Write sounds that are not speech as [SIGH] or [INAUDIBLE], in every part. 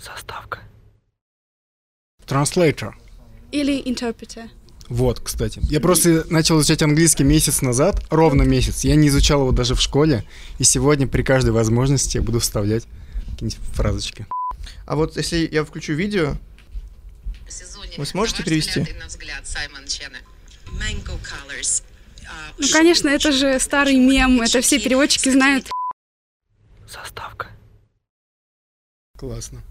Заставка. Translator. Или interpreter. Вот, кстати. Я просто начал изучать английский месяц назад, ровно месяц. Я не изучал его даже в школе. И сегодня при каждой возможности я буду вставлять какие-нибудь фразочки. А вот если я включу видео, вы сможете перевести? Ну, конечно, это же старый мем, это все переводчики знают. Заставка. Классно.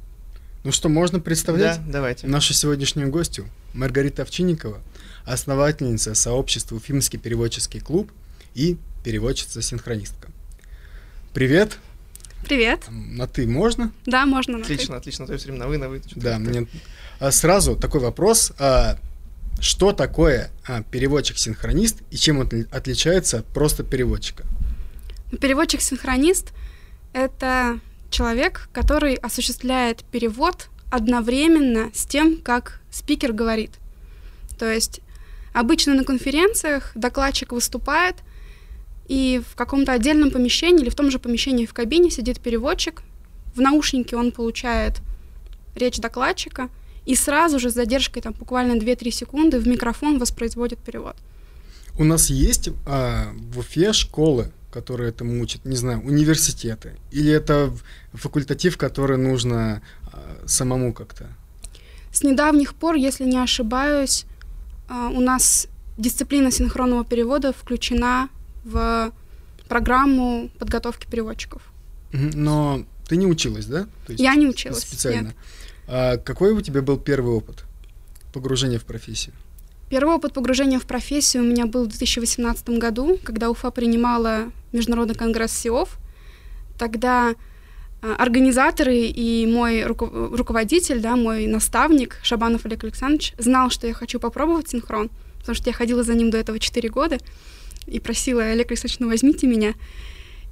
Ну что, можно представлять Да, давайте. нашу сегодняшнюю гостью, Маргарита Овчинникова, основательница сообщества «Уфимский переводческий клуб» и переводчица-синхронистка. Привет. Привет. На «ты» можно? Да, можно. на «ты». Отлично, отлично. То есть время на вы, на вы. Да, как-то. мне а, сразу такой вопрос. а, что такое а, переводчик-синхронист и чем он отли- отличается от просто переводчика? Переводчик-синхронист — это человек, который осуществляет перевод одновременно с тем, как спикер говорит. То есть обычно на конференциях докладчик выступает, и в каком-то отдельном помещении или в том же помещении в кабине сидит переводчик, в наушнике он получает речь докладчика, и сразу же с задержкой там буквально 2-3 секунды в микрофон воспроизводит перевод. У нас есть а, в Уфе школы, которые этому учат, не знаю, университеты, или это факультатив, который нужно а, самому как-то? С недавних пор, если не ошибаюсь, а, у нас дисциплина синхронного перевода включена в программу подготовки переводчиков. Но ты не училась, да? То есть Я не училась. специально. Нет. А какой у тебя был первый опыт погружения в профессию? Первый опыт погружения в профессию у меня был в 2018 году, когда Уфа принимала Международный конгресс СИОВ. Тогда а, организаторы и мой руко- руководитель, да, мой наставник Шабанов Олег Александрович знал, что я хочу попробовать синхрон, потому что я ходила за ним до этого 4 года и просила Олег Александрович, ну возьмите меня.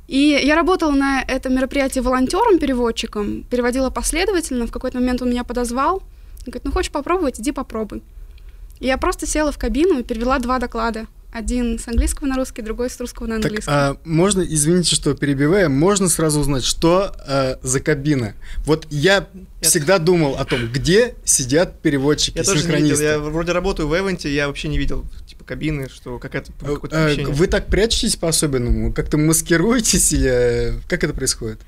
И я работала на этом мероприятии волонтером-переводчиком, переводила последовательно. В какой-то момент он меня подозвал. Говорит, ну хочешь попробовать, иди попробуй. И я просто села в кабину и перевела два доклада. Один с английского на русский, другой с русского на Так, английский. а, можно, извините, что перебиваю, можно сразу узнать, что а, за кабина? Вот я Я- всегда думал о том, где сидят переводчики, Я тоже не видел. синхронисты. Я вроде работаю в Эвенте, я вообще не видел типа кабины, что какая-то Э, какое-то э, помещение. Вы так прячетесь по-особенному? Как-то маскируетесь или э, как это происходит?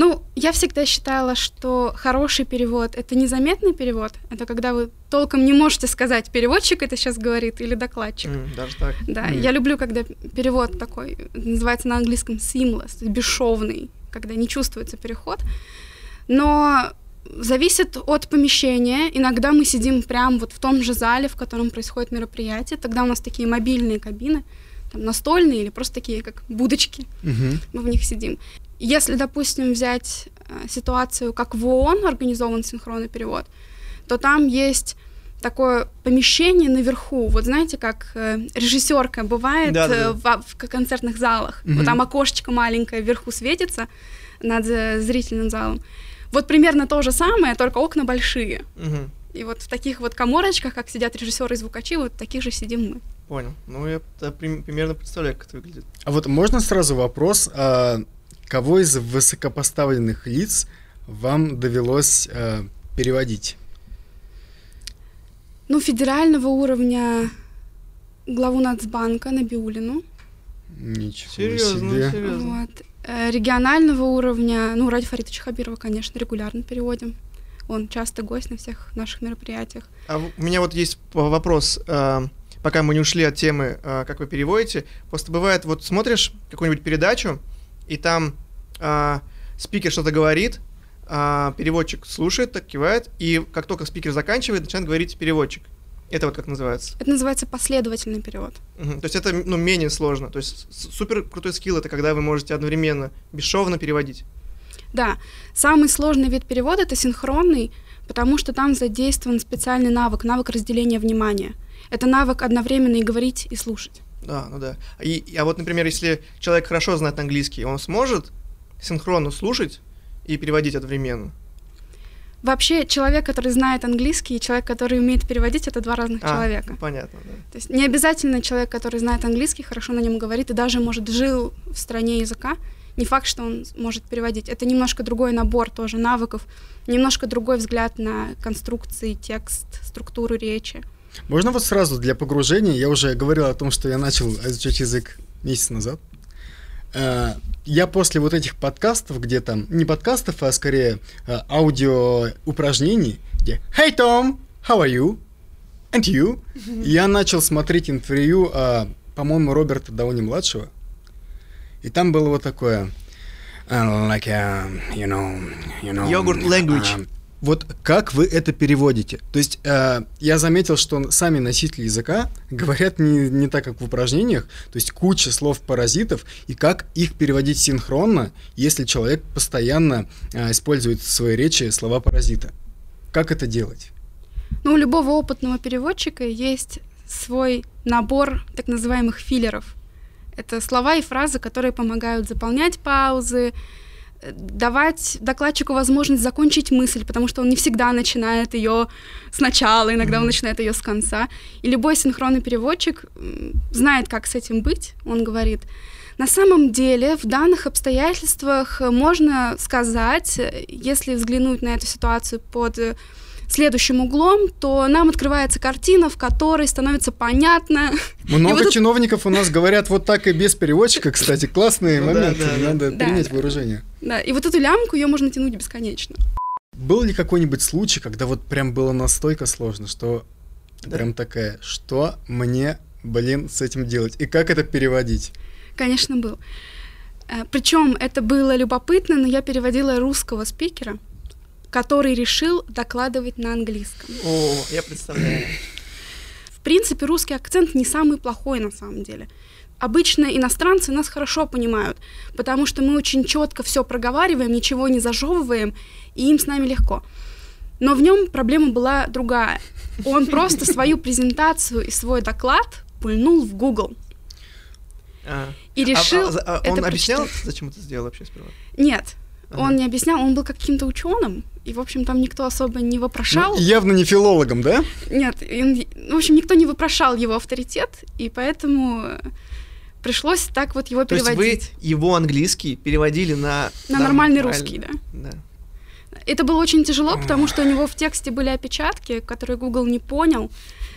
Ну, я всегда считала, что хороший перевод — это незаметный перевод. Это когда вы толком не можете сказать, переводчик это сейчас говорит или докладчик. М, Даже так. Да, Мгм. я люблю, когда перевод такой, называется на английском seamless, бесшовный, когда не чувствуется переход. Но зависит от помещения. Иногда мы сидим прямо вот в том же зале, в котором происходит мероприятие. Тогда у нас такие мобильные кабины, там настольные или просто такие, как будочки Мгм. мы в них сидим. Если, допустим, взять э, ситуацию, как в ООН организован синхронный перевод, то там есть такое помещение наверху. Вот знаете, как э, режиссерка бывает Да-да-да. э, в, в концертных залах. Мгм. Вот там окошечко маленькое вверху светится над э, зрительным залом. Вот примерно то же самое, только окна большие. Мгм. И вот в таких вот коморочках, как сидят режиссеры и звукачи, вот таких же сидим мы. Понял. Ну, я да, прим- примерно представляю, как это выглядит. А вот можно сразу вопрос, а, кого из высокопоставленных лиц вам довелось а, переводить? Ну, федерального уровня главу Нацбанка Набиулину. Ничего Серьезно, себе. серьезно. Вот. Э, Регионального уровня, ну, Ради Фаритовича Хабирова, конечно, регулярно переводим. Он часто гость на всех наших мероприятиях. А у меня вот есть вопрос, а, пока мы не ушли от темы, а, как вы переводите. Просто бывает, вот смотришь какую-нибудь передачу, и там а, спикер что-то говорит, а, переводчик слушает, так кивает, и как только спикер заканчивает, начинает говорить переводчик. Это вот как называется. Это называется последовательный перевод. Мгм. То есть это ну, менее сложно. То есть супер крутой скилл это когда вы можете одновременно бесшовно переводить. Да, самый сложный вид перевода это синхронный, потому что там задействован специальный навык, навык разделения внимания. Это навык одновременно и говорить, и слушать. Да, ну да. И, а вот, например, если человек хорошо знает английский, он сможет синхронно слушать и переводить одновременно. Вообще, человек, который знает английский, и человек, который умеет переводить, это два разных А, человека. Понятно, да. То есть не обязательно человек, который знает английский, хорошо на нем говорит и даже, может, жил в стране языка, не факт, что он может переводить. Это немножко другой набор тоже навыков, немножко другой взгляд на конструкции, текст, структуру речи. Можно вот сразу для погружения, я уже говорил о том, что я начал изучать язык месяц назад. Э, я после вот этих подкастов, где там, не подкастов, а скорее э, аудио упражнений, где «Hey, Tom, how are you? And you?» [LAUGHS] Я начал смотреть интервью, а, по-моему, Роберта Дауни-младшего. И там было вот такое... uh, like, uh, you know, you know, Yogurt language. uh, вот как вы это переводите? То есть э, я заметил, что сами носители языка говорят не, не так, как в упражнениях, то есть куча слов-паразитов, и как их переводить синхронно, если человек постоянно э, использует в своей речи слова-паразита. Как это делать? Ну, у любого опытного переводчика есть свой набор так называемых филлеров. Это слова и фразы, которые помогают заполнять паузы, давать докладчику возможность закончить мысль, потому что он не всегда начинает ее сначала, иногда он начинает ее с конца. И любой синхронный переводчик знает, как с этим быть. Он говорит, на самом деле в данных обстоятельствах можно сказать, если взглянуть на эту ситуацию под следующим углом, то нам открывается картина, в которой становится понятно. Много вот чиновников у нас говорят вот так и без переводчика, кстати, классные Ну моменты, да, да. надо Да, принять да. вооружение. Да, и вот эту лямку ее можно тянуть бесконечно. Был ли какой-нибудь случай, когда вот прям было настолько сложно, что Да. прям такая, что мне, блин, с этим делать? И как это переводить? Конечно, был. Причем это было любопытно, но я переводила русского спикера, который решил докладывать на английском. О, я представляю. В принципе, русский акцент не самый плохой на самом деле. Обычно иностранцы нас хорошо понимают, потому что мы очень четко все проговариваем, ничего не зажевываем, и им с нами легко. Но в нем проблема была другая. Он просто свою [LAUGHS] презентацию и свой доклад пульнул в Google А. и решил. А- а- а это он объяснял, прочитать. зачем это сделал вообще сперва? Нет, Ага. он не объяснял, он был каким-то ученым, и, в общем, там никто особо не вопрошал. Ну, явно не филологом, да? Нет, он- в общем, никто не вопрошал его авторитет, и поэтому пришлось так вот его То есть вы переводить. его английский переводили на... На нормальный русский, да. Да. Это было очень тяжело, потому что у него в тексте были опечатки, которые Google не понял.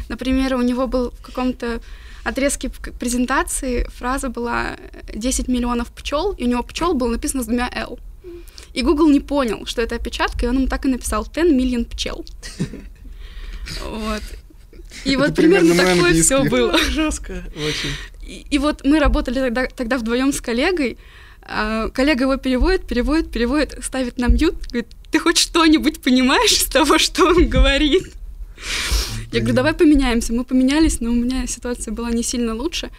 Например, у него был в каком-то отрезке презентации фраза была э, 10 миллионов пчел, и у него пчел было написано с двумя L. И Google не понял, что это опечатка, и он ему так и написал 10 million пчел. Вот. И вот примерно такое все было. Жестко очень. И, вот мы работали тогда, тогда вдвоем с коллегой. а, коллега его переводит, переводит, переводит, ставит на мьют, говорит, ты хоть что-нибудь понимаешь из того, что он говорит? Я говорю, давай поменяемся. Мы поменялись, но у меня ситуация была не сильно лучше.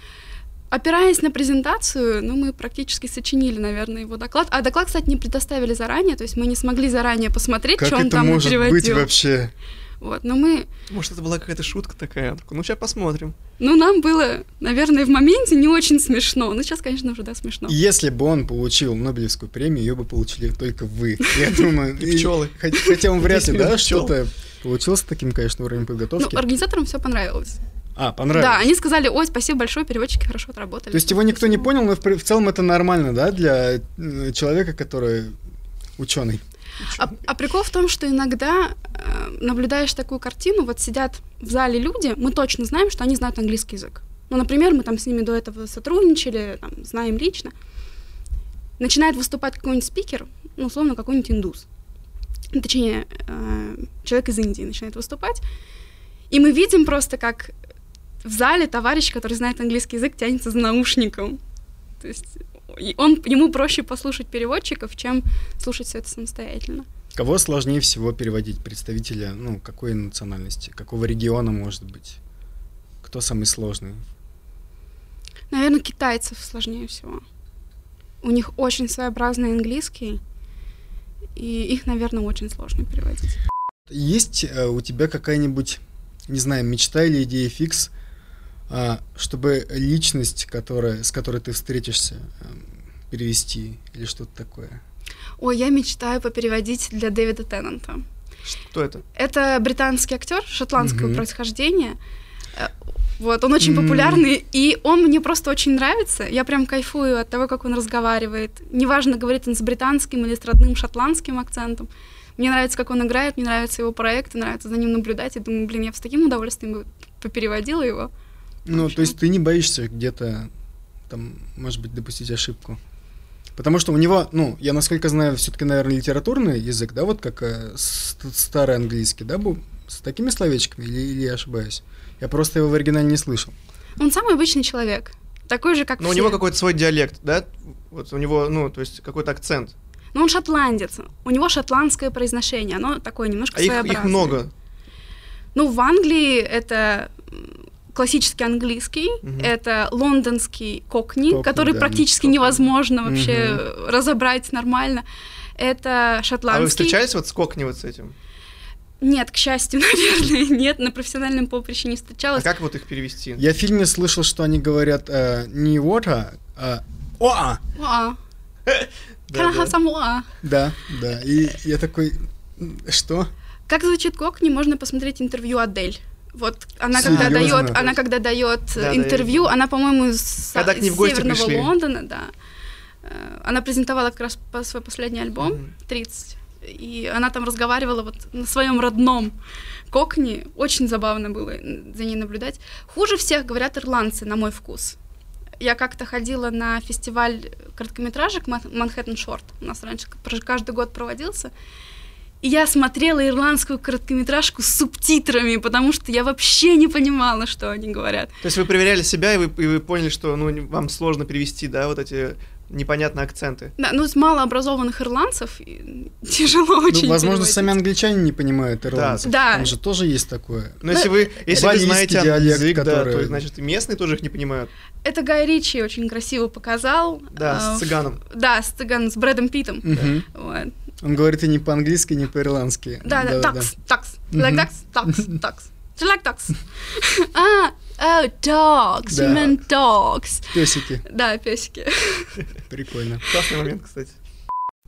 Опираясь на презентацию, ну, мы практически сочинили, наверное, его доклад. А доклад, кстати, не предоставили заранее, то есть мы не смогли заранее посмотреть, Как что он это там может быть переводил. вообще? Вот, но мы Может, это была какая-то шутка такая? Ну, сейчас посмотрим. Ну, нам было, наверное, в моменте не очень смешно. Ну, сейчас, конечно, уже, да, смешно. Если бы он получил Нобелевскую премию, ее бы получили только вы. Я думаю, [LAUGHS] И пчелы. хот- Хотя он вряд ли, [LAUGHS] 10 да, что-то получил с таким, конечно, уровнем Ну, подготовки. организаторам все понравилось. А, понравилось. Да, они сказали, ой, спасибо большое, переводчики хорошо отработали. То есть его никто не понял, но в, в целом это нормально, да, для э, человека, который ученый. А, а прикол в том, что иногда э, наблюдаешь такую картину, вот сидят в зале люди, мы точно знаем, что они знают английский язык. Ну, например, мы там с ними до этого сотрудничали, там, знаем лично. Начинает выступать какой-нибудь спикер, ну, условно, какой-нибудь индус. Точнее, э, человек из Индии начинает выступать. И мы видим просто, как в зале товарищ, который знает английский язык, тянется за наушником. То есть он, ему проще послушать переводчиков, чем слушать все это самостоятельно. Кого сложнее всего переводить? Представителя, ну, какой национальности? Какого региона, может быть? Кто самый сложный? Наверное, китайцев сложнее всего. У них очень своеобразный английский, и их, наверное, очень сложно переводить. Есть э, у тебя какая-нибудь, не знаю, мечта или идея фикс, чтобы личность, которая, с которой ты встретишься, эм, перевести или что-то такое? Ой, я мечтаю попереводить для Дэвида Теннанта. Что это? Это британский актер шотландского Мгм. происхождения. Э, Вот, он очень М. популярный, и он мне просто очень нравится. Я прям кайфую от того, как он разговаривает. Неважно, говорит он с британским или с родным шотландским акцентом. Мне нравится, как он играет, мне нравятся его проекты, нравится за ним наблюдать. Я думаю, блин, я бы с таким удовольствием бы попереводила его. Ну, то есть ты не боишься где-то, там, может быть, допустить ошибку? Потому что у него, ну, я насколько знаю, все-таки, наверное, литературный язык, да, вот как э, старый английский, да, был с такими словечками, или, или я ошибаюсь? Я просто его в оригинале не слышал. Он самый обычный человек. Такой же, как Но у все. него какой-то свой диалект, да? Вот у него, ну, то есть какой-то акцент. Но он шотландец. У него шотландское произношение. Оно такое немножко А их, своеобразное. их много. Ну, в Англии это классический английский, Мгм. это лондонский кокни, Кокни, который да. практически Кокни. невозможно вообще разобрать нормально. Это А вы шотландский. встречались вот с Кокни вот с этим? Нет, к счастью, [LAUGHS] наверное, нет, на профессиональном поприще не А встречалась. как вот их перевести? Я в фильме слышал, что они говорят э, не water, а оа. Уа. [LAUGHS] Да, [LAUGHS] Can I да. have some уа? Да, да. И я такой, «М, что? Как звучит кокни, можно посмотреть интервью Адель. Вот она когда дает, она когда дает Да, да, интервью, видел. она, по-моему, из, Когда к ней из в гости северного пришли. Лондона, да. Э, Она презентовала как раз по- свой последний альбом Мгм. 30. И она там разговаривала вот на своем родном кокни. Очень забавно было за ней наблюдать. Хуже всех говорят ирландцы, на мой вкус. Я как-то ходила на фестиваль короткометражек Ман- Манхэттен Шорт. У нас раньше каждый год проводился. И я смотрела ирландскую короткометражку с субтитрами, потому что я вообще не понимала, что они говорят. То есть вы проверяли себя, и вы, и вы поняли, что ну, вам сложно перевести, да, вот эти непонятные акценты. Да, ну, с малообразованных ирландцев и [LAUGHS] тяжело очень Ну, возможно, переводить. сами англичане не понимают ирландцев. Да. Там же тоже есть такое. Но если вы, если вы знаете диалект, язык, да, который- то значит местные тоже их не понимают. Это Гай Ричи очень красиво показал. Да, а, с цыганом. в- Да, с цыган, с Брэдом Питом. Мгм. Вот. Он говорит и не по-английски, не по-ирландски. Да, да, такс, такс. You like ducks? Ducks, ducks. Do you like ducks? А, oh, dogs. You Да. meant dogs. Песики. Да, песики. [LAUGHS] Прикольно. Классный момент, кстати.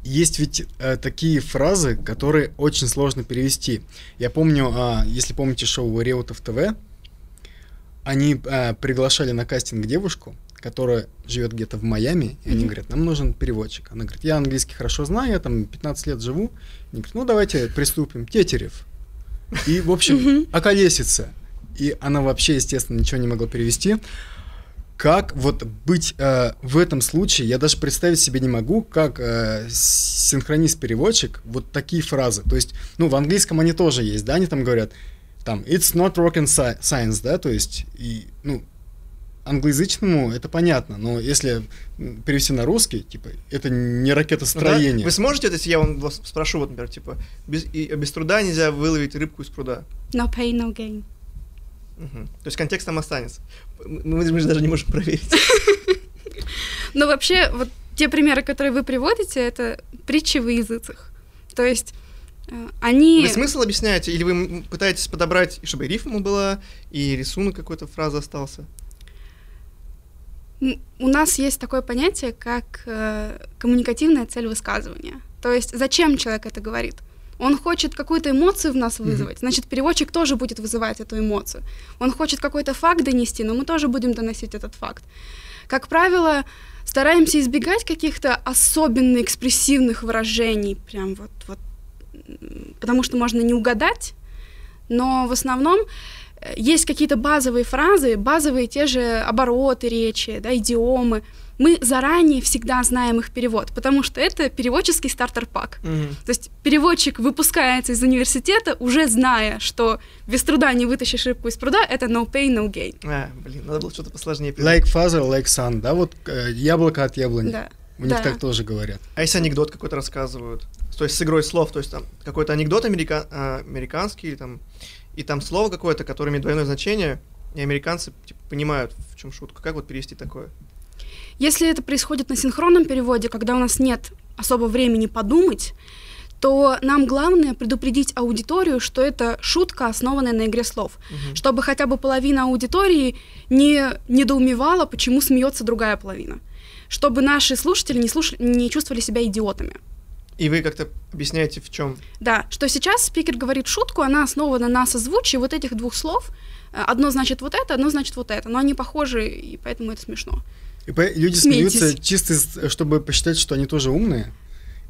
Есть ведь э, такие фразы, которые очень сложно перевести. Я помню, а, если помните шоу Реутов ТВ, они э, приглашали на кастинг девушку, которая живет где-то в Майами, и они говорят, нам нужен переводчик. Она говорит, я английский хорошо знаю, я там 15 лет живу. Они говорят, ну давайте приступим. Тетерев. И, в общем, Мгм. околесица. И она вообще, естественно, ничего не могла перевести. Как вот быть э, в этом случае, я даже представить себе не могу, как э, синхронист-переводчик вот такие фразы. То есть, ну, в английском они тоже есть, да, они там говорят, там, it's not rocket sci- science, да, то есть, и, ну, англоязычному это понятно, но если перевести на русский, типа, это не Ну да, ракетостроение. Вы сможете, если я вам вас спрошу, вот, например, типа, без, и- без труда нельзя выловить рыбку из пруда? No pain, no gain. Мгм. То есть контекст там останется. Мы, мы же даже не можем проверить. [LAUGHS] Но вообще, вот те примеры, которые вы приводите, это притчи в языцах. То есть э, они... Вы смысл объясняете, или вы пытаетесь подобрать, чтобы и рифма была, и рисунок какой-то фразы остался? У нас есть такое понятие, как э, коммуникативная цель высказывания. То есть зачем человек это говорит? Он хочет какую-то эмоцию в нас вызвать, значит, переводчик тоже будет вызывать эту эмоцию. Он хочет какой-то факт донести, но мы тоже будем доносить этот факт. Как правило, стараемся избегать каких-то особенно экспрессивных выражений, прям вот, вот, потому что можно не угадать, но в основном есть какие-то базовые фразы, базовые те же обороты речи, да, идиомы. Мы заранее всегда знаем их перевод, потому что это переводческий стартер-пак. То есть переводчик выпускается из университета, уже зная, что без труда не вытащишь рыбку из пруда, это no pain, no gain. А, блин, надо было что-то посложнее. Like father, like son, да, вот э, яблоко от яблони. Да. У них Да. так тоже говорят. А если анекдот какой-то рассказывают? То есть с игрой слов, то есть там какой-то анекдот америка- а, американский, или там, и там слово какое-то, которое имеет двойное значение, и американцы типа, понимают, в чем шутка. Как вот перевести такое? Если это происходит на синхронном переводе, когда у нас нет особо времени подумать, то нам главное предупредить аудиторию, что это шутка, основанная на игре слов. Мгм. Чтобы хотя бы половина аудитории не недоумевала, почему смеется другая половина. Чтобы наши слушатели не, слушали, не чувствовали себя идиотами. И вы как-то объясняете, в чем. Да, что сейчас спикер говорит шутку, она основана на созвучии вот этих двух слов, Э, Одно значит вот это, одно значит вот это, но они похожи, и поэтому это смешно. И по- люди Смейтесь. смеются чисто, чтобы посчитать, что они тоже умные.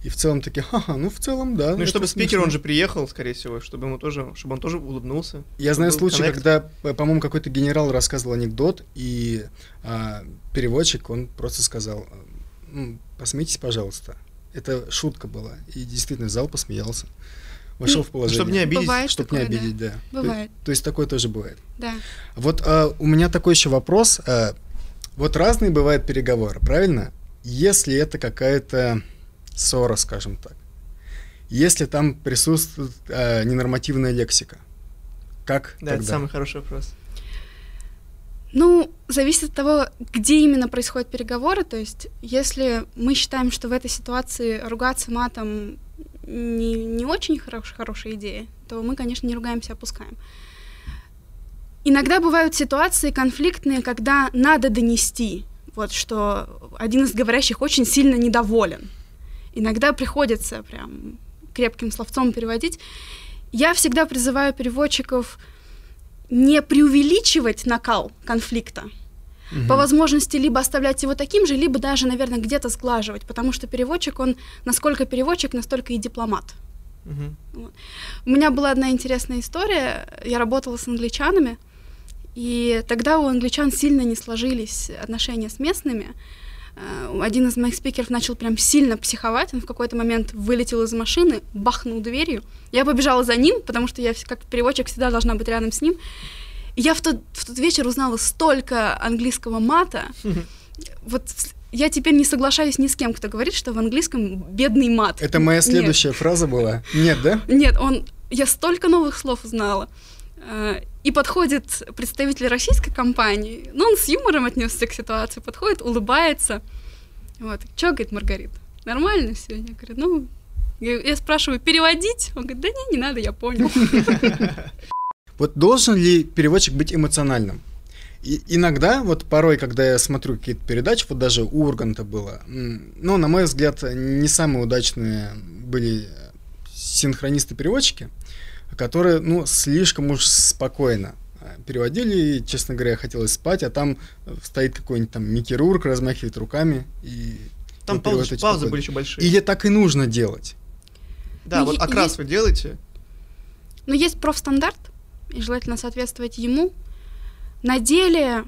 И в целом такие, ха-ха, ну в целом, да. Ну и чтобы спикер, смешно». он же приехал, скорее всего, чтобы ему тоже, чтобы он тоже улыбнулся. Я знаю случай, коннект. когда, э, по-моему, какой-то генерал рассказывал анекдот, и а, переводчик, он просто сказал, «М, посмейтесь, пожалуйста. Это шутка была. И действительно, зал посмеялся. Вошел в Ну, положение. чтобы не обидеть. Бывает Чтоб не такое, да. обидеть, да. Бывает. То, то есть такое тоже бывает. Да. Вот а, у меня такой еще вопрос. А, вот разные бывают переговоры, правильно? Если это какая-то ссора, скажем так. Если там присутствует а, ненормативная лексика. Как Да, это тогда? самый хороший вопрос. Ну, зависит от того, где именно происходят переговоры. То есть, если мы считаем, что в этой ситуации ругаться матом не, не очень хорош, хорошая идея, то мы, конечно, не ругаемся, а опускаем. Иногда бывают ситуации конфликтные, когда надо донести, вот, что один из говорящих очень сильно недоволен. Иногда приходится прям крепким словцом переводить. Я всегда призываю переводчиков не преувеличивать накал конфликта. Мгм. По возможности либо оставлять его таким же, либо даже, наверное, где-то сглаживать, потому что переводчик, он насколько переводчик, настолько и дипломат. Мгм. У меня была одна интересная история. Я работала с англичанами, и тогда у англичан сильно не сложились отношения с местными. Э, Один из моих спикеров начал прям сильно психовать. Он в какой-то момент вылетел из машины, бахнул дверью. Я побежала за ним, потому что я как переводчик всегда должна быть рядом с ним. И я в тот, в тот вечер узнала столько английского мата. [LAUGHS] Вот я теперь не соглашаюсь ни с кем, кто говорит, что в английском бедный мат. Это моя Нет. следующая фраза была. Нет, да? Нет, он... Я столько новых слов узнала. И подходит представитель российской компании, ну, он с юмором отнесся к ситуации, подходит, улыбается. Вот. Чё, говорит Маргарит, нормально все? Я говорю, ну... Я спрашиваю, переводить? Он говорит, да не, не надо, я понял. [LAUGHS] Вот должен ли переводчик быть эмоциональным? И иногда, вот порой, когда я смотрю какие-то передачи, вот даже у Урганта было, ну, на мой взгляд, не самые удачные были синхронисты-переводчики, которые, ну, слишком уж спокойно э, переводили, и, честно говоря, хотелось спать, а там э, стоит какой-нибудь там Микки Рурк, размахивает руками, и... Там и перевод паузы, спокойно. были еще большие. Или так и нужно делать? Да, Ну, вот окрас есть- вы делаете. Но есть профстандарт, и желательно соответствовать ему. На деле,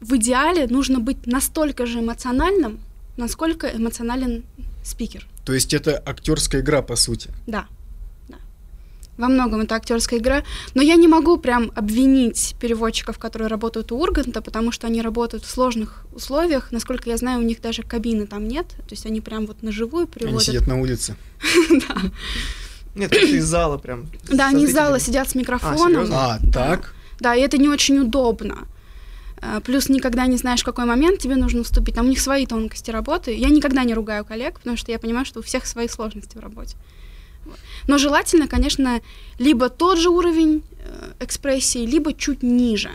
в идеале, нужно быть настолько же эмоциональным, насколько эмоционален спикер. То есть это актерская игра, по сути. Да. Во многом это актерская игра. Но я не могу прям обвинить переводчиков, которые работают у Урганта, потому что они работают в сложных условиях. Насколько я знаю, у них даже кабины там нет. То есть они прям вот наживую Они переводят. сидят на улице. [LAUGHS] Да. Нет, как-то из зала прям. Да, они из зала сидят с микрофоном. А, Да. так? Да, и это не очень удобно. Э, Плюс никогда не знаешь, в какой момент тебе нужно вступить. Там у них свои тонкости работы. Я никогда не ругаю коллег, потому что я понимаю, что у всех свои сложности в работе. Но желательно, конечно, либо тот же уровень э, экспрессии, либо чуть ниже.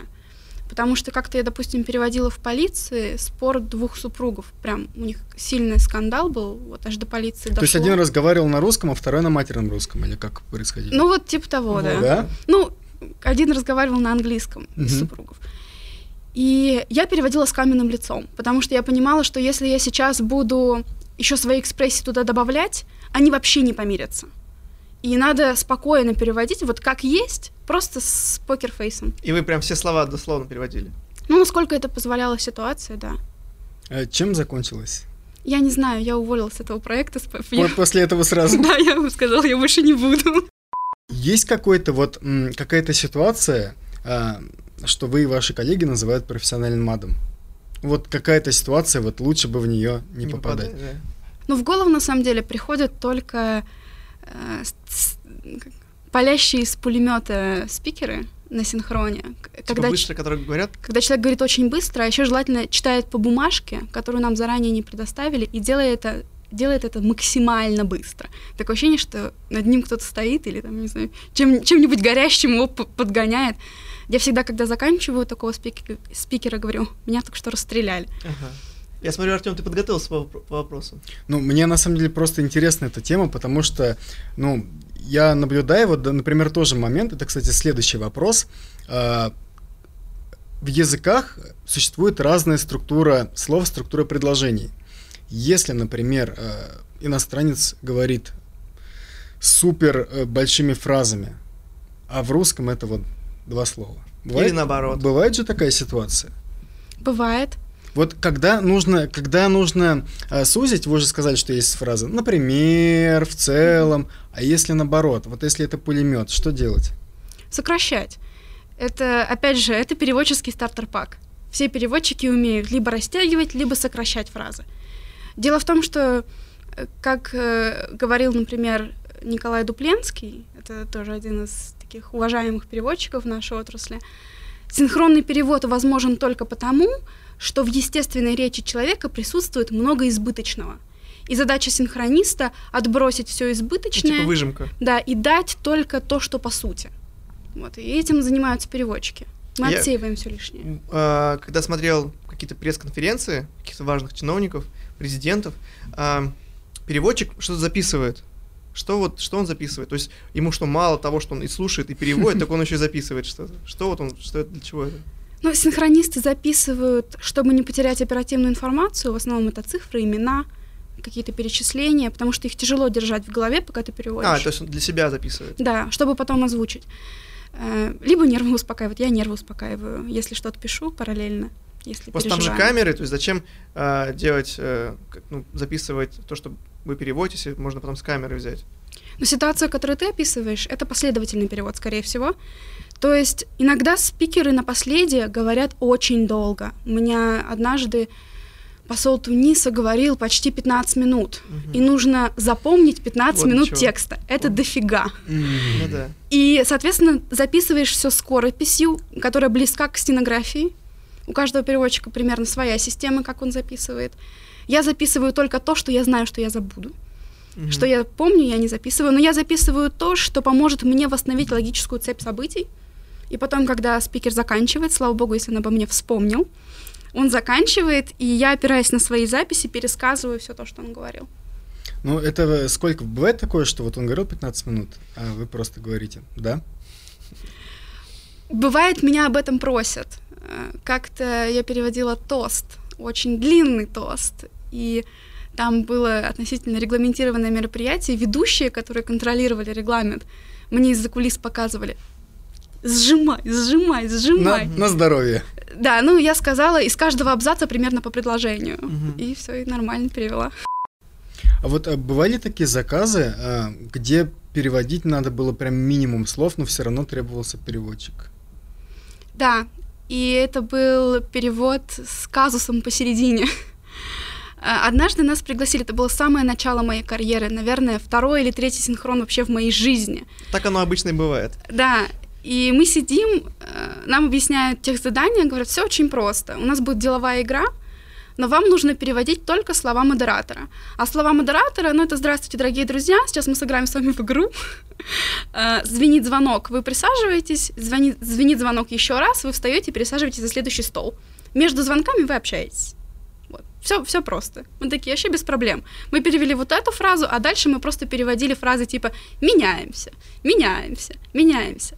Потому что как-то я, допустим, переводила в полиции спор двух супругов. Прям у них сильный скандал был, вот аж до полиции То есть дошло. один разговаривал на русском, а второй на матерном русском, или как происходило? Ну вот типа того, да. да? Ну, один разговаривал на английском из Мгм. супругов. И я переводила с каменным лицом, потому что я понимала, что если я сейчас буду еще свои экспрессии туда добавлять, они вообще не помирятся. И надо спокойно переводить, вот как есть, просто с покерфейсом. И вы прям все слова дословно переводили. Ну, насколько это позволяла ситуация, да. А Чем закончилось? Я не знаю, я уволилась с этого проекта. с- я- После этого сразу. [LAUGHS] Да, я вам сказала, я больше не буду. Есть какой-то вот какая-то ситуация, а, что вы и ваши коллеги называют профессиональным мадом? Вот какая-то ситуация, вот лучше бы в нее не, попадать. попадай, да. Ну, в голову, на самом деле, приходят только палящие из пулемета спикеры на синхроне. Типа Когда, быстро, которые говорят, когда человек говорит очень быстро, а еще желательно читает по бумажке, которую нам заранее не предоставили, и делает это делает это максимально быстро. Такое ощущение, что над ним кто-то стоит или там, не знаю, чем, чем-нибудь горящим его подгоняет. Я всегда, когда заканчиваю такого спикера, спикера, говорю, меня только что расстреляли. Ага. Я смотрю, Артем, ты подготовился по, по вопросу. Ну, мне на самом деле просто интересна эта тема, потому что, ну, я наблюдаю, вот, например, тоже момент, это, кстати, следующий вопрос. А, в языках существует разная структура слов, структура предложений. Если, например, э, иностранец говорит супер э, большими фразами, а в русском это вот два слова. Бывает, Или наоборот. Бывает же такая ситуация? Бывает. Вот когда нужно, когда нужно э, сузить, вы уже сказали, что есть фраза, например, в целом, а если наоборот, вот если это пулемет, что делать? Сокращать. Это, опять же, это переводческий стартер-пак. Все переводчики умеют либо растягивать, либо сокращать фразы. Дело в том, что, э, как э, говорил, например, Николай Дупленский, это тоже один из таких уважаемых переводчиков в нашей отрасли, синхронный перевод возможен только потому, что в естественной речи человека присутствует много избыточного. И задача синхрониста отбросить все избыточное. Ну, типа выжимка. Да, и дать только то, что по сути. Вот, и этим занимаются переводчики. Мы Я, отсеиваем все лишнее. Э, когда смотрел какие-то пресс-конференции каких-то важных чиновников, президентов, э, переводчик что-то записывает. Что вот, что он записывает? То есть ему что, мало того, что он и слушает, и переводит, [LAUGHS] так он еще и записывает что-то. Что вот он, что это, для чего это? Ну, синхронисты записывают, чтобы не потерять оперативную информацию, в основном это цифры, имена, какие-то перечисления, потому что их тяжело держать в голове, пока ты переводишь. А, то есть он для себя записывает? Да, чтобы потом озвучить. Э, либо нервы успокаивать. Я нервы успокаиваю, если что-то пишу параллельно. Если Просто там же камеры, то есть зачем э, делать, э, ну, записывать то, что вы переводите, если можно потом с камеры взять? Но ситуация, которую ты описываешь, это последовательный перевод, скорее всего. То есть иногда спикеры на последнее говорят очень долго. У меня однажды посол Туниса говорил почти 15 минут. Угу. И нужно запомнить 15 вот минут текста. Это вот. дофига. Ну, да. И, соответственно, записываешь все скорописью, которая близка к стенографии. У каждого переводчика примерно своя система, как он записывает. Я записываю только то, что я знаю, что я забуду. Угу. Что я помню, я не записываю, но я записываю то, что поможет мне восстановить логическую цепь событий. И потом, когда спикер заканчивает, слава богу, если он обо мне вспомнил, он заканчивает, и я, опираясь на свои записи, пересказываю все то, что он говорил. Ну, это сколько? Бывает такое, что вот он говорил 15 минут, а вы просто говорите, да? Бывает, меня об этом просят. Э, как-то я переводила тост, очень длинный тост, и там было относительно регламентированное мероприятие, ведущие, которые контролировали регламент, мне из-за кулис показывали, сжимай, сжимай, сжимай. На, на здоровье. Да, ну я сказала из каждого абзаца примерно по предложению. Угу. И все, и нормально перевела. А вот а бывали такие заказы, а, где переводить надо было прям минимум слов, но все равно требовался переводчик? Да, и это был перевод с казусом посередине. А, однажды нас пригласили, это было самое начало моей карьеры, наверное, второй или третий синхрон вообще в моей жизни. Так оно обычно и бывает. Да, и мы сидим, э, нам объясняют тех задания, говорят, все очень просто. У нас будет деловая игра, но вам нужно переводить только слова модератора. А слова модератора, ну это «Здравствуйте, дорогие друзья, сейчас мы сыграем с вами в игру». [LAUGHS] Э, звенит звонок, вы присаживаетесь, звонит, звенит звонок еще раз, вы встаете и пересаживаетесь за следующий стол. Между звонками вы общаетесь. Все, все просто. Мы такие, вообще без проблем. Мы перевели вот эту фразу, а дальше мы просто переводили фразы типа «меняемся», «меняемся», «меняемся».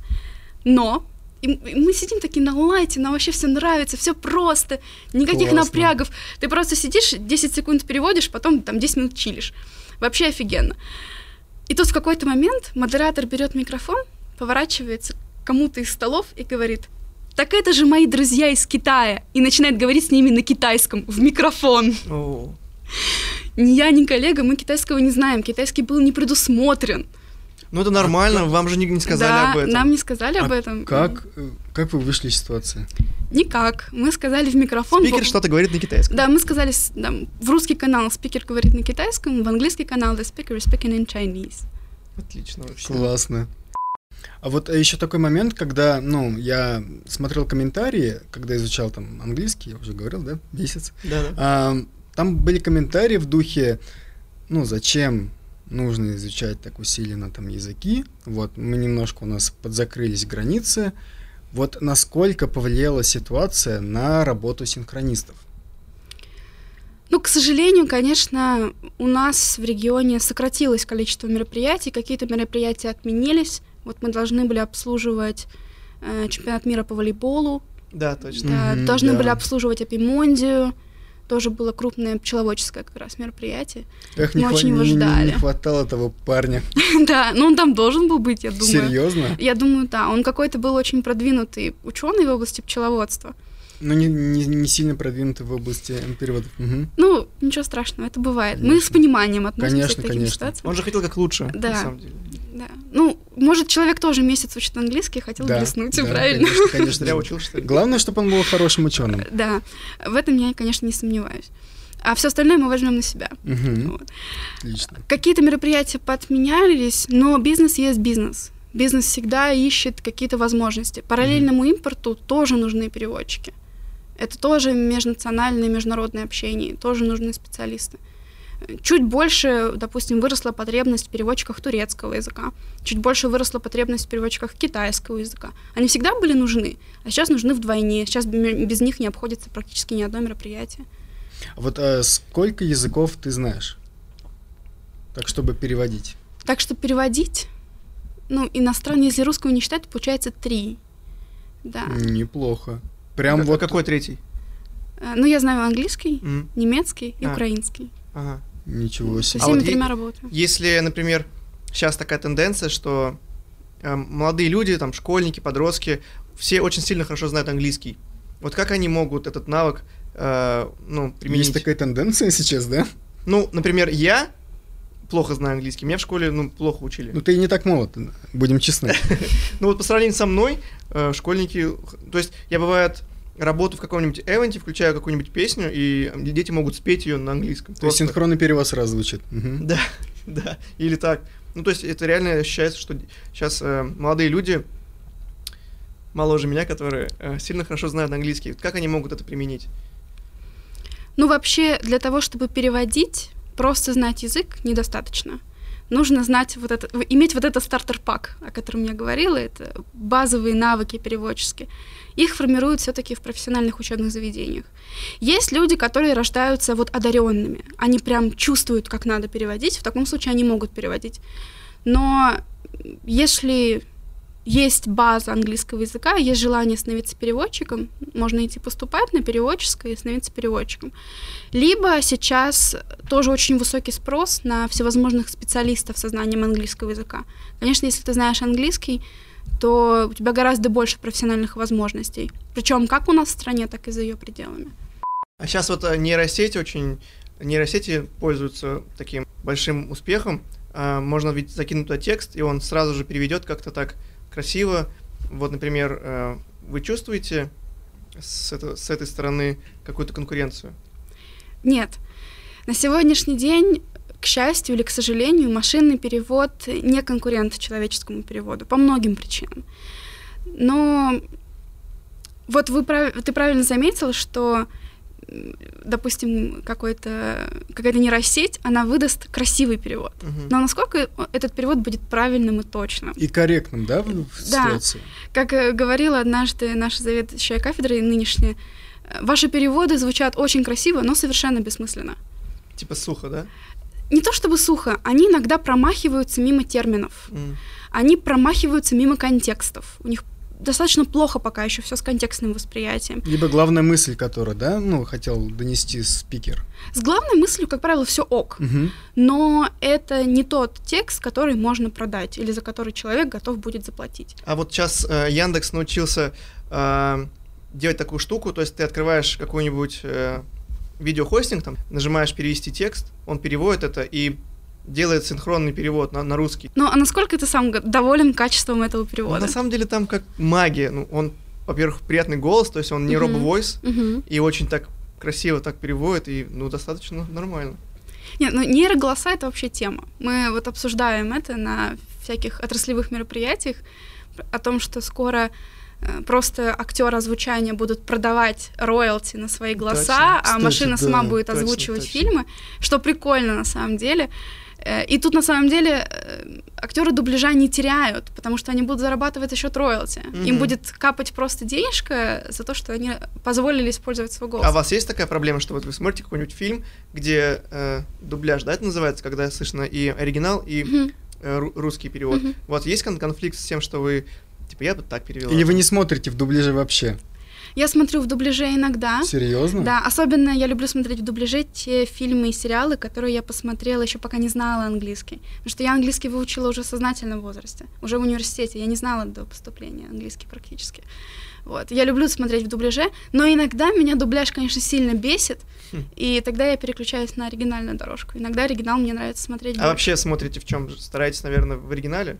Но и мы сидим такие на лайте, нам вообще все нравится, все просто, никаких Классно. напрягов. Ты просто сидишь, 10 секунд переводишь, потом там 10 минут чилишь. Вообще офигенно. И тут в какой-то момент модератор берет микрофон, поворачивается к кому-то из столов и говорит, так это же мои друзья из Китая, и начинает говорить с ними на китайском, в микрофон. Oh. Ни я, ни коллега, мы китайского не знаем, китайский был не предусмотрен. Ну это нормально, а, вам же не, не сказали да, об этом. нам не сказали а об этом. Как, как вы вышли из ситуации? Никак. Мы сказали в микрофон... Спикер в... что-то говорит на китайском. Да, мы сказали да, в русский канал спикер говорит на китайском, в английский канал the speaker is speaking in Chinese. Отлично вообще. Классно. А вот еще такой момент, когда, ну, я смотрел комментарии, когда изучал там английский, я уже говорил, да, месяц. Да, да. А, там были комментарии в духе, ну, зачем нужно изучать так усиленно там языки. Вот мы немножко у нас подзакрылись границы. Вот насколько повлияла ситуация на работу синхронистов? Ну, к сожалению, конечно, у нас в регионе сократилось количество мероприятий, какие-то мероприятия отменились. Вот мы должны были обслуживать э, чемпионат мира по волейболу, Да, точно. Да, Мгм, должны да. были обслуживать Апимондию. Тоже было крупное пчеловодческое как раз мероприятие. Эх, Мы не, очень его не- ждали. не [LAUGHS] хватало того парня. [LAUGHS] да, но он там должен был быть, я думаю. Серьезно? Я думаю, да. Он какой-то был очень продвинутый ученый в области пчеловодства. Ну, не, не, не сильно продвинутый в области переводов. Мгм. Ну, ничего страшного, это бывает. Мы Конечно. с пониманием относимся Конечно, к таким конечно. ситуациям. Он же хотел как лучше, Да. на самом деле. Да. Ну, может, человек тоже месяц учит английский, хотел Да, блеснуть, да, правильно? Конечно, конечно. Зря учил, что ли? Главное, чтобы он был хорошим ученым. Да, в этом я, конечно, не сомневаюсь. А все остальное мы возьмем на себя. Мгм. Вот. Отлично. Какие-то мероприятия подменялись, но бизнес есть бизнес. Бизнес всегда ищет какие-то возможности. Параллельному импорту тоже нужны переводчики. Это тоже межнациональное, международное общение, тоже нужны специалисты. Чуть больше, допустим, выросла потребность в переводчиках турецкого языка, чуть больше выросла потребность в переводчиках китайского языка. Они всегда были нужны, а сейчас нужны вдвойне. Сейчас бе- без них не обходится практически ни одно мероприятие. А Вот э, сколько языков ты знаешь? Так, чтобы переводить. Так что переводить, ну, иностранный, если русского не считать, получается три. Да. Неплохо. Прям А вот... какой третий? Э, Ну, я знаю английский, М, немецкий и А. украинский. Ага. Ничего Со себе. А всеми вот е- тремя работаю. Если, например, сейчас такая тенденция, что э, молодые люди, там, школьники, подростки, все очень сильно хорошо знают английский. Вот как они могут этот навык, э, ну, применить? Есть такая тенденция сейчас, да? Ну, например, я плохо знаю английский, меня в школе, ну, плохо учили. Ну, ты не так молод, будем честны. [LAUGHS] Ну, вот по сравнению со мной, э, школьники, то есть я, бывает, работаю в каком-нибудь эвенте, включаю какую-нибудь песню, и дети могут спеть ее на английском. То есть синхронный перевод сразу звучит. Мгм. [LAUGHS] Да, да, или так. Ну, то есть это реально ощущается, что сейчас молодые люди, моложе меня, которые э, сильно хорошо знают английский, как они могут это применить? Ну, вообще, для того, чтобы переводить, просто знать язык недостаточно. Нужно знать вот это, иметь вот это стартер-пак, о котором я говорила, это базовые навыки переводческие. Их формируют все-таки в профессиональных учебных заведениях. Есть люди, которые рождаются вот одаренными, они прям чувствуют, как надо переводить, в таком случае они могут переводить. Но если есть база английского языка, есть желание становиться переводчиком, можно идти поступать на переводческое и становиться переводчиком. Либо сейчас тоже очень высокий спрос на всевозможных специалистов со знанием английского языка. Конечно, если ты знаешь английский, то у тебя гораздо больше профессиональных возможностей. Причем как у нас в стране, так и за ее пределами. А сейчас вот э, нейросети очень, нейросети пользуются таким большим успехом. А, Можно ведь закинуть туда текст, и он сразу же переведет как-то так красиво. Вот, например, э, вы чувствуете с, это- с этой стороны какую-то конкуренцию? Нет. На сегодняшний день, к счастью или к сожалению, машинный перевод не конкурент человеческому переводу по многим причинам. Но вот вы ты правильно заметил, что, допустим, какой-то, какая-то нейросеть, она выдаст красивый перевод. Мгм. Но насколько этот перевод будет правильным и точным? И корректным, да, в в Да. ситуации? Как э, говорила однажды наша заведующая кафедрой нынешняя, э, ваши переводы звучат очень красиво, но совершенно бессмысленно. Типа сухо, да? не то чтобы сухо, они иногда промахиваются мимо терминов, М. они промахиваются мимо контекстов. У них достаточно плохо пока еще все с контекстным восприятием. Либо главная мысль, которую, да, ну, хотел донести спикер. С главной мыслью, как правило, все ок, Мгм. но это не тот текст, который можно продать или за который человек готов будет заплатить. А вот сейчас э, Яндекс научился э, делать такую штуку, то есть ты открываешь какой-нибудь э, видеохостинг, там, нажимаешь перевести текст, он переводит это и делает синхронный перевод на, на русский. Ну, а насколько ты сам доволен качеством этого перевода? на самом деле там как магия. Ну, он, во-первых, приятный голос, то есть он не робо-войс, Мгм. и очень так красиво так переводит, и, ну, достаточно нормально. Нет, ну нейроголоса это вообще тема. Мы вот обсуждаем это на всяких отраслевых мероприятиях о том, что скоро э, просто актеры озвучания будут продавать роялти на свои голоса, Точно. а машина сама да, будет точно, озвучивать точно. фильмы, что прикольно на самом деле. Э, И тут на самом деле э, актеры дубляжа не теряют, потому что они будут зарабатывать за счет роялти. Им Мгм. будет капать просто денежка за то, что они позволили использовать свой голос. А у вас есть такая проблема, что вот вы смотрите какой-нибудь фильм, где э, дубляж, да, это называется, когда слышно и оригинал, и Мгм. э, ру- русский перевод. Мгм. Вот есть кон- конфликт с тем, что вы, типа, я бы так перевела. Или вы не смотрите в дубляже вообще? Я смотрю в дубляже иногда. Серьезно? Да, особенно я люблю смотреть в дубляже те фильмы и сериалы, которые я посмотрела еще пока не знала английский. Потому что я английский выучила уже в сознательном возрасте, уже в университете. Я не знала до поступления английский практически. Вот. Я люблю смотреть в дубляже, но иногда меня дубляж, конечно, сильно бесит, Хм. и тогда я переключаюсь на оригинальную дорожку. Иногда оригинал мне нравится смотреть. А больше. вообще смотрите в чем? Стараетесь, наверное, в оригинале?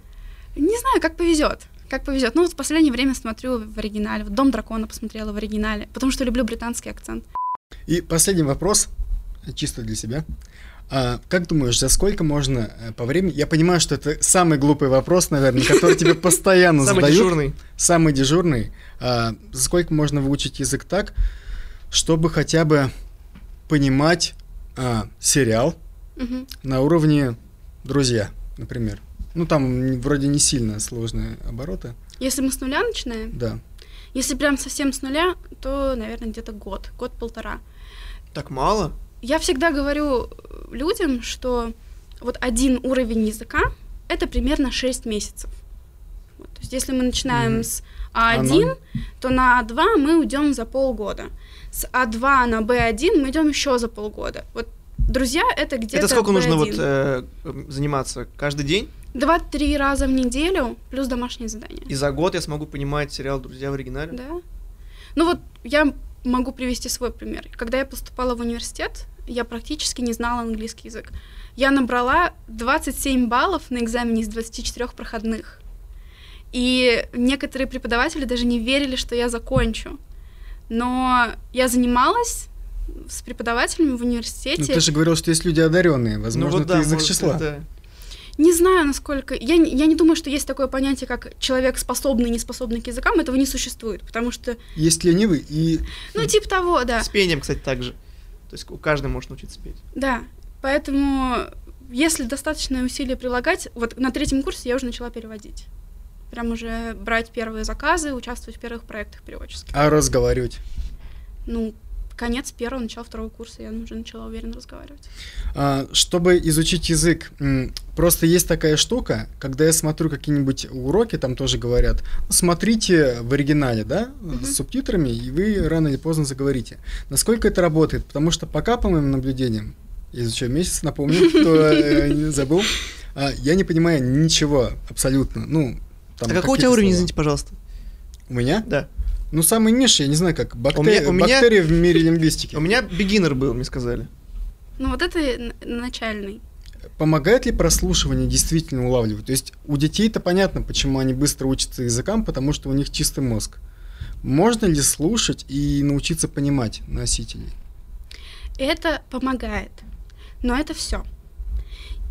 Не знаю, как повезет. Как повезет. Ну, вот в последнее время смотрю в оригинале. Вот Дом дракона посмотрела в оригинале, потому что люблю британский акцент. И последний вопрос, чисто для себя. А, как думаешь, за сколько можно э, по времени... Я понимаю, что это самый глупый вопрос, наверное, который тебе [LAUGHS] постоянно Самый задают. дежурный. Самый дежурный. А, за сколько можно выучить язык так, чтобы хотя бы понимать а, сериал на уровне друзья, например? Ну, там вроде не сильно сложные обороты. Если мы с нуля начинаем, Да. если прям совсем с нуля, то, наверное, где-то год, год-полтора. Так мало? Я всегда говорю людям, что вот один уровень языка — это примерно 6 месяцев. Вот, то есть если мы начинаем Мгм. с А А1, ноль? то на А2 мы уйдем за полгода. С А2 на Б1 мы идем еще за полгода. Вот друзья — это где-то Это сколько нужно вот B1. э, заниматься? Каждый день? Два-три раза в неделю плюс домашнее задание. И за год я смогу понимать сериал «Друзья» в оригинале? Да. Ну вот я могу привести свой пример. Когда я поступала в университет, я практически не знала английский язык. Я набрала 27 баллов на экзамене из 24 проходных. И некоторые преподаватели даже не верили, что я закончу. Но я занималась с преподавателями в Ну, университете. ты же говорил, что есть люди одаренные. Возможно, ну вот это да, язык может, числа. это- Не знаю, насколько... Я, не- я не думаю, что есть такое понятие, как человек способный, не способный к языкам. Этого не существует, потому что... Есть ленивый и Ну, типа того, да. С пением, кстати, так же. То есть у каждого может научиться петь. Да, поэтому если достаточное усилие прилагать, вот на третьем курсе я уже начала переводить. Прям уже брать первые заказы, участвовать в первых проектах переводческих. а разговаривать. Ну, конец первого, начало второго курса я уже начала уверенно разговаривать. А, чтобы изучить язык, просто есть такая штука, когда я смотрю какие-нибудь уроки, там тоже говорят, «Ну, смотрите в оригинале, да, Мгм. с субтитрами, и вы рано или поздно заговорите. Насколько это работает? Потому что пока, по моим наблюдениям, я изучаю месяц, напомню, [LAUGHS] кто э, не забыл, а, я не понимаю ничего абсолютно. Ну, там а какой у тебя уровень, слова. извините, пожалуйста? У меня? Да. Ну, самый низший, я не знаю, как бакте- У меня- у меня- бактерии в мире лингвистики. У меня бигинер был, мне сказали. Ну, вот это начальный. Помогает ли прослушивание действительно улавливать? То есть у детей-то понятно, почему они быстро учатся языкам, потому что у них чистый мозг. Можно ли слушать и научиться понимать носителей? Это помогает. Но это все.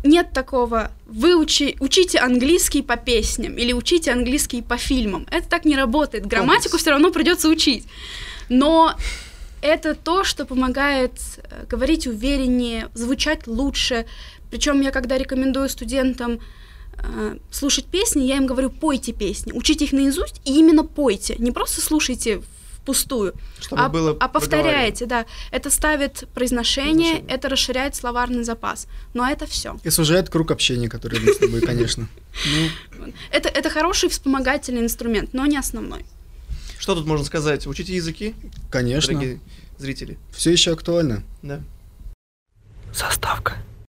Нет такого, вы учи, учите английский по песням или учите английский по фильмам. Это так не работает. Грамматику все равно придется учить. Но это то, что помогает э, говорить увереннее, звучать лучше. Причем я когда рекомендую студентам э, слушать песни, я им говорю, пойте песни, учите их наизусть и именно пойте. Не просто слушайте впустую, Чтобы а, было а повторяете, да. Это ставит произношение, Произношение. это расширяет словарный запас. Но это все. И сужает круг общения, который мы с тобой, конечно. Ну, Это, это хороший вспомогательный инструмент, но не основной. Что тут можно сказать? Учите языки, конечно. дорогие зрители. Все еще актуально. Да. Заставка.